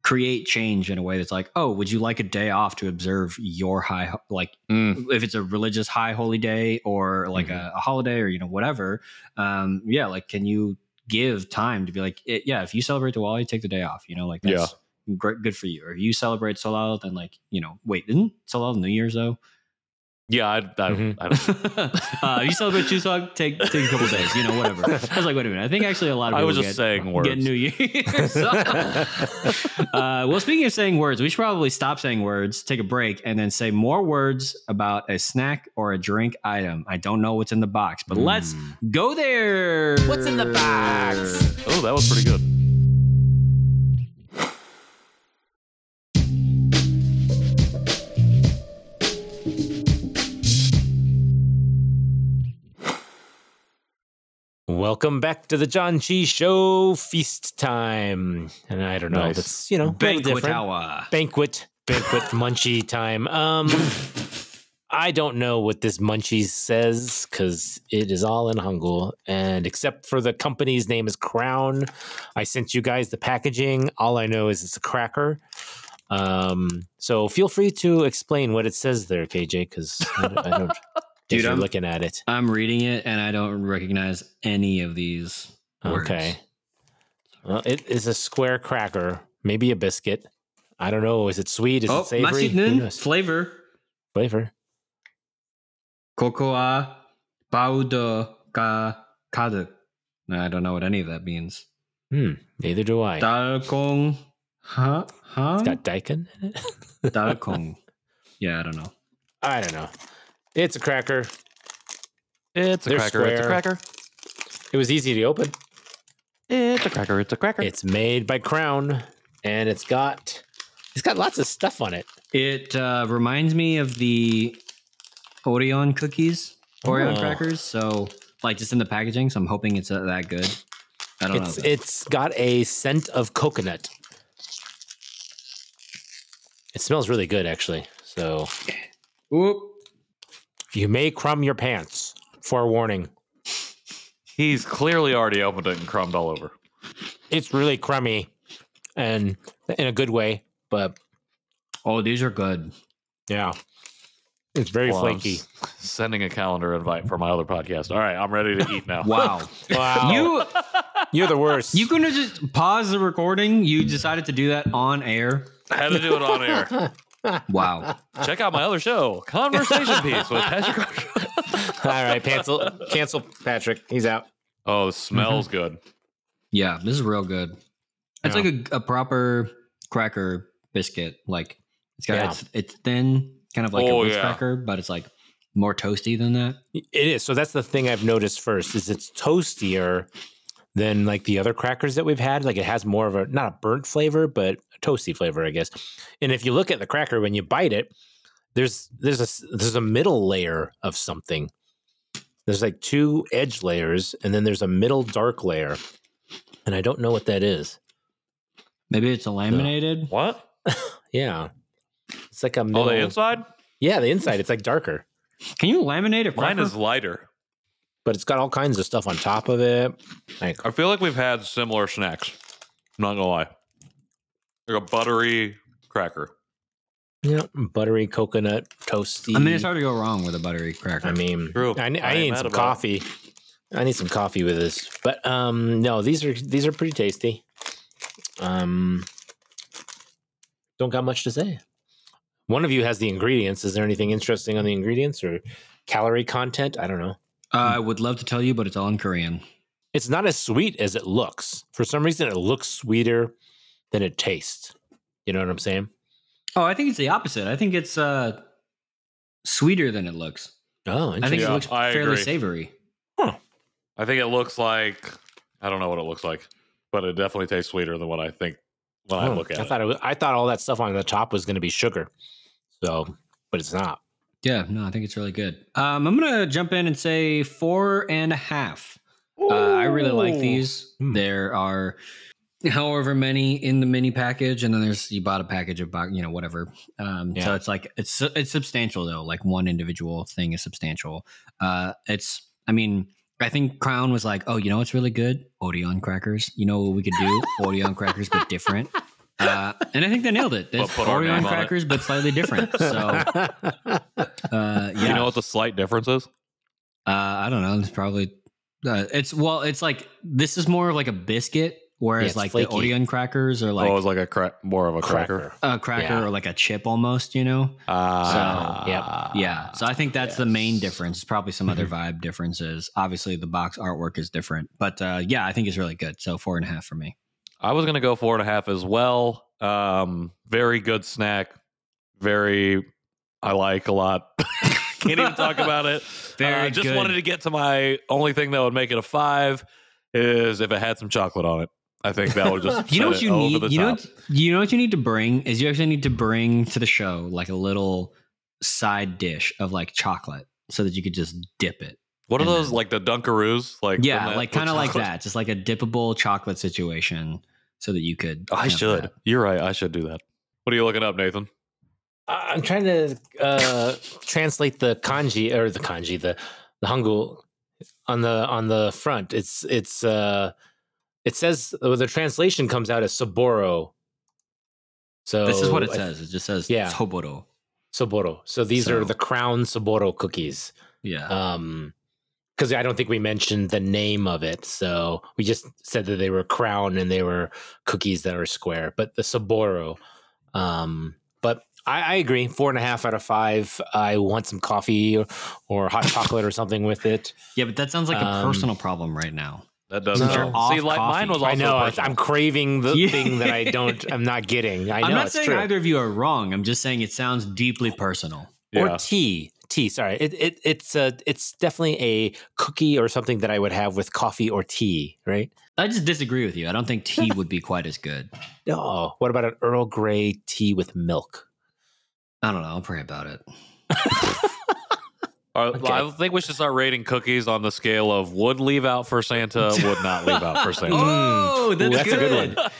create change in a way that's like oh would you like a day off to observe your high like Mm, if it's a religious high holy day or like a, a holiday or you know whatever um yeah like can you give time to be like it, yeah if you celebrate Diwali take the day off you know like that's great good for you or you celebrate Seollal then like you know wait isn't Seollal New Year's though yeah, I, I, Mhm. I don't. uh, you celebrate Chuseok take take a couple days you know whatever I was like wait a minute I think actually a lot of I people was just get, saying words. get New Year's uh, well, speaking of saying words, we should probably stop saying words, take a break, and then say more words about a snack or a drink item. I don't know what's in the box, but let's Mm. go there. What's in the box? Oh, that was pretty good. Welcome back to the Janchi Show feast time, and I don't know, Nice. that's you know Banquet hour. banquet banquet munchie time. Um, I don't know what this munchies says because it is all in Hangul, and except for the company's name is Crown. I sent you guys the packaging. All I know is it's a cracker. Um, so feel free to explain what it says there, KJ, because I, I don't. Dude, if you're I'm- looking at it. I'm reading it and I don't recognize any of these words. Okay. Well, it is a square cracker, maybe a biscuit. I don't know. Is it sweet? Is Oh, it savory? Flavor. Flavor. Cocoa baudo ka kadu. I don't know what any of that means. Hmm. Neither do I. Dalkong. Huh? Huh? It's got daikon in it. Dalkong. Yeah, I don't know. I don't know. It's a cracker. It's a They're cracker. It's a cracker. It was easy to open. It's a cracker. It's a cracker. It's made by Crown, and it's got it's got lots of stuff on it. It uh, reminds me of the Orion cookies, Orion Oh. crackers. So, like, just in the packaging. So, I'm hoping it's uh, that good. I don't It's know. it's got a scent of coconut. It smells really good, actually. So Oop. You may crumb your pants. Forewarning. He's clearly already opened it and crumbed all over. It's really crummy, and in a good way. But Oh, these are good. yeah, it's very Well, flaky. s- Sending a calendar invite for my other podcast. All right, I'm ready to eat now. Wow. Wow, you you're the worst. you couldn't have just pause the recording. You decided to do that on air. I had to do it on air. Wow. Check out my other show, Conversation Piece with Patrick. All right, cancel, cancel Patrick. He's out. Oh, it mhm. smells good. Yeah, this is real good. It's Yeah. like a, a proper cracker biscuit. Like it's got Yeah. it's, it's thin, kind of like Oh, a Ritz yeah. cracker, but it's like more toasty than that. It is. So that's the thing I've noticed first is it's toastier than like the other crackers that we've had. Like it has more of a not a burnt flavor, but a toasty flavor, I guess. And if you look at the cracker when you bite it, there's there's a s- there's a middle layer of something. There's like two edge layers, and then there's a middle dark layer, and I don't know what that is. Maybe it's a laminated. What? Yeah, it's like a Oh, middle. the inside? yeah, the inside. It's like darker, Can you laminate a cracker? Mine is lighter. But it's got all kinds of stuff on top of it. Like I feel like we've had similar snacks. I'm not gonna lie. Like a buttery cracker. yeah, buttery coconut toasty. I mean, it's hard to go wrong with a buttery cracker. I mean, True. I, I I need some about it. coffee. I need some coffee with this, but um, no, these are these are pretty tasty. Um, don't got much to say. One of you has the ingredients. Is there anything interesting on the ingredients or calorie content? I don't know. I would love to tell you, but it's all in Korean. It's not as sweet as it looks. For some reason, it looks sweeter than it tastes. You know what I'm saying? Oh, I think it's the opposite. I think it's uh, sweeter than it looks. Oh, I think Yeah, it looks I fairly agree. savory. I think it looks like I don't know what it looks like, but it definitely tastes sweeter than what I think when I Oh, look at I it. thought it was, I thought all that stuff on the top was going to be sugar. So, but it's not. Yeah, no, I think it's really good. Um, I'm gonna jump in and say four and a half. Uh, I really like these. Hmm. There are however many in the mini package, and then there's you bought a package of you know whatever. Um, So it's like it's it's substantial though. Like one individual thing is substantial. Uh, it's I mean. I think Crown was like, "Oh, you know what's really good? Odeon crackers. You know what we could do? Odeon crackers, but different." Uh, and I think they nailed it. It's put our Orion name on it. crackers, but slightly different. So, uh, yeah, You know what the slight difference is? uh, I don't know. It's probably uh, it's well, it's like this is more of like a biscuit, whereas it's like flaky. the Odeon crackers are like oh, it's like a crack, more of a cracker. a cracker Yeah. or like a chip almost, you know? Ah, yep. yeah. So I think that's the main yes. difference. Probably some other vibe differences. Obviously, the box artwork is different, but uh, yeah, I think it's really good. So four and a half for me. I was gonna go four and a half as well. Um, very good snack. Very, I like a lot. Can't even talk about it. Very Uh, just good. wanted to get to my only thing that would make it a five is if it had some chocolate on it. I think that would just You know what you need? You know what, you know what you need to bring is you actually need to bring to the show like a little side dish of like chocolate so that you could just dip it. What are those then- like the Dunkaroos? Like Yeah, like kind of like that, just like a dippable chocolate situation, so that you could. I should. that. You're right. I should do that. What are you looking up, Nathan? I- I'm trying to uh, translate the kanji or the kanji, the the hangul on the on the front. It's it's uh, it says uh, the translation comes out as Soboro. So This is what it I- says. It just says Yeah. Soboro. Saboro. So these are the crown Soboro cookies. Yeah. Um, because I don't think we mentioned the name of it, so we just said that they were crown and they were cookies that were square. But the Soboro, um, but I, I agree, four and a half out of five. I want some coffee or, or hot chocolate or something with it. yeah, but that sounds like a um, personal problem right now. That does No. You're off see. Like mine was also I know I, personal. I'm craving the Yeah. thing that I don't, I'm not getting. I know I'm not it's saying true. either of you are wrong. I'm just saying it sounds deeply personal. Or tea. Tea. Sorry, it, it it's uh it's definitely a cookie or something that I would have with coffee or tea, right? I just disagree with you. I don't think tea would be quite as good. Oh, what about an Earl Grey tea with milk? I don't know. I'll pray about it. All right, Okay. I think we should start rating cookies on the scale of would leave out for Santa, would not leave out for Santa. Oh, Ooh, that's, that's a good one.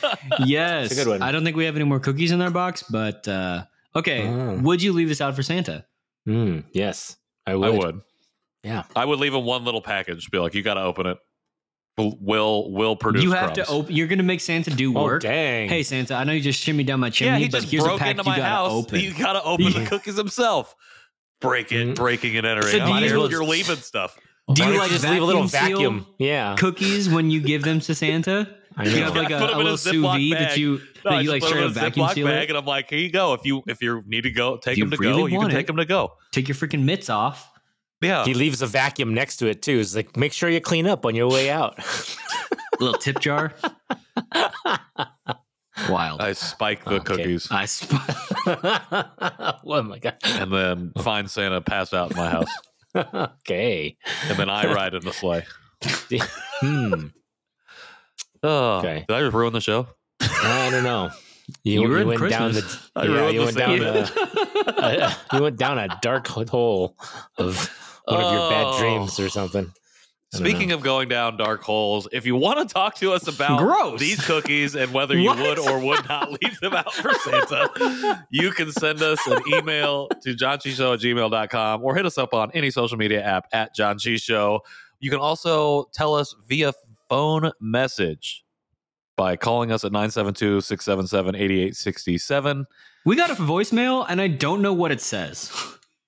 yes, That's a good one. I don't think we have any more cookies in our box, but uh, okay. Mm. Would you leave this out for Santa? Mm, yes, I would. I would. Yeah. I would leave him one little package. Be like, you got to open it. Will will will produce. you have crumbs. to open. You're gonna make Santa do Oh work. dang! hey Santa, I know you just shimmied down my Yeah, chimney, he but just here's a broke package into you my gotta house. open. You got to open the cookies himself. Break it, Mm. breaking and entering. So do you, you're leaving stuff. Do you like just leave a little vacuum vacuum? Yeah, cookies when you give them to Santa? I Do you know. have like a, a in a little sous Ziploc vide that bag. you No, that you like put straight them up in a vacuum Ziploc seal bag, it? and I'm like, here you go. If you if you need to go, take you them to really go. You can want take it. them to go. Take your freaking mitts off. Yeah. he leaves a vacuum next to it too. It's like make sure you clean up on your way out. little tip jar. Wild. I spike the Okay. cookies I spike. oh my god. and then find Santa passed out in my house, okay. and then I ride in the sleigh. Hmm. Oh, Okay. did I just ruin the show? I don't know. You You, ruined went down the Christmas. I yeah, you the went down segment. a, a- you went down a dark hole of one of your bad Oh. dreams or something. I don't Speaking of going down dark holes, if you want to talk to us about Gross. these cookies and whether you would or would not leave them out for Santa, you can send us an email to janchishow at gmail.com or hit us up on any social media app at Janchi Show. You can also tell us via phone message by calling us at 972 677 8867. we got a voicemail and I don't know what it says.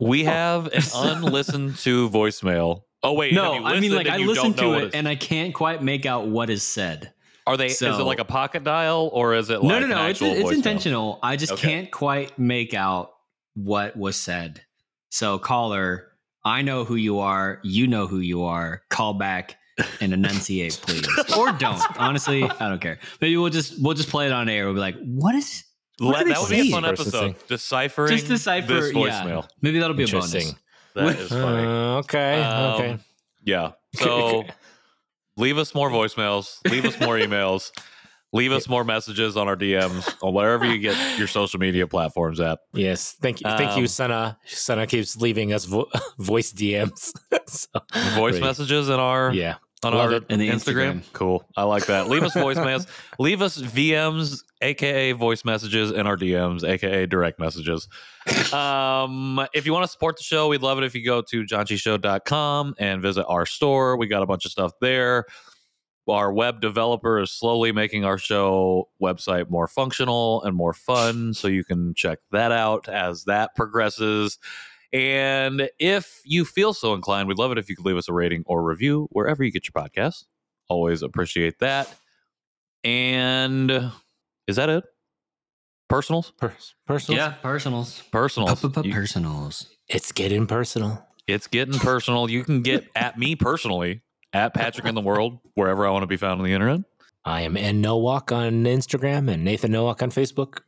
We have an unlistened to voicemail. Oh, wait. no, I mean like I listened to it and I can't quite make out what is said. Are they? is it like a pocket dial or is it like no, no, no. It's, it's intentional. I just Okay. can't quite make out what was said. So, caller, I know who you are. You know who you are. Call back and enunciate, please, or don't. Honestly, I don't care. Maybe we'll just we'll just play it on air. We'll be like, what is? What Let- that would be a fun episode. saying. Deciphering Just decipher. this Yeah, voicemail. maybe that'll be a bonus. That is funny. Uh, okay. okay. Um, Yeah. So leave us more voicemails. Leave us more emails. Leave us more messages on our DMs on wherever you get your social media platforms at. Yes. Thank you. Thank Um, you, Senna. Senna keeps leaving us vo- voice DMs. So, Voice great. messages in our Yeah. On Love our it. And the Instagram. Instagram. Cool. I like that. Leave us voicemails. Leave us VMs, aka voice messages, and our DMs, aka direct messages. Um, if you want to support the show, we'd love it if you go to janchishow.com and visit our store. We got a bunch of stuff there. Our web developer is slowly making our show website more functional and more fun. So you can check that out as that progresses. And if you feel so inclined, we'd love it if you could leave us a rating or review wherever you get your podcasts. Always appreciate that. And is that it? Personals? Per- personal. Yeah, personals. Personals. You- Personals. It's getting personal. it's getting personal. You can get at me personally, at Patrick in the World, wherever I want to be found on the internet. I am N Nowack on Instagram and Nathan Nowack on Facebook.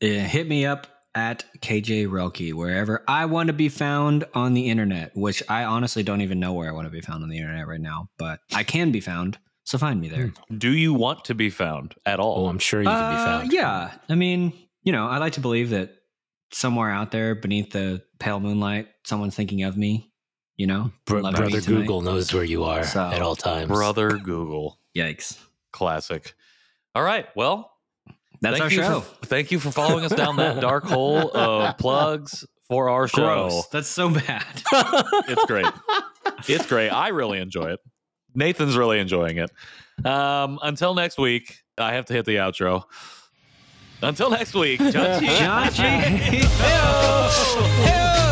Yeah, hit me up at KJ Relke, wherever I want to be found on the internet, which I honestly don't even know where I want to be found on the internet right now, but I can be found. So find me there. Do you want to be found at all? Oh, I'm sure you can be Uh, found. yeah. I mean, you know, I like to believe that somewhere out there beneath the pale moonlight, someone's thinking of me, you know? Br- Brother. Google knows where you are So, at all times. Brother Google. Yikes. Classic. All right. Well, That's thank our show. For, thank you for following us down that dark hole of plugs for our show. Gross. That's so bad. It's great. it's great. I really enjoy it. Nathan's really enjoying it. Um, until next week, I have to hit the outro. Until next week, Janchi. John G. Heyo! Heyo!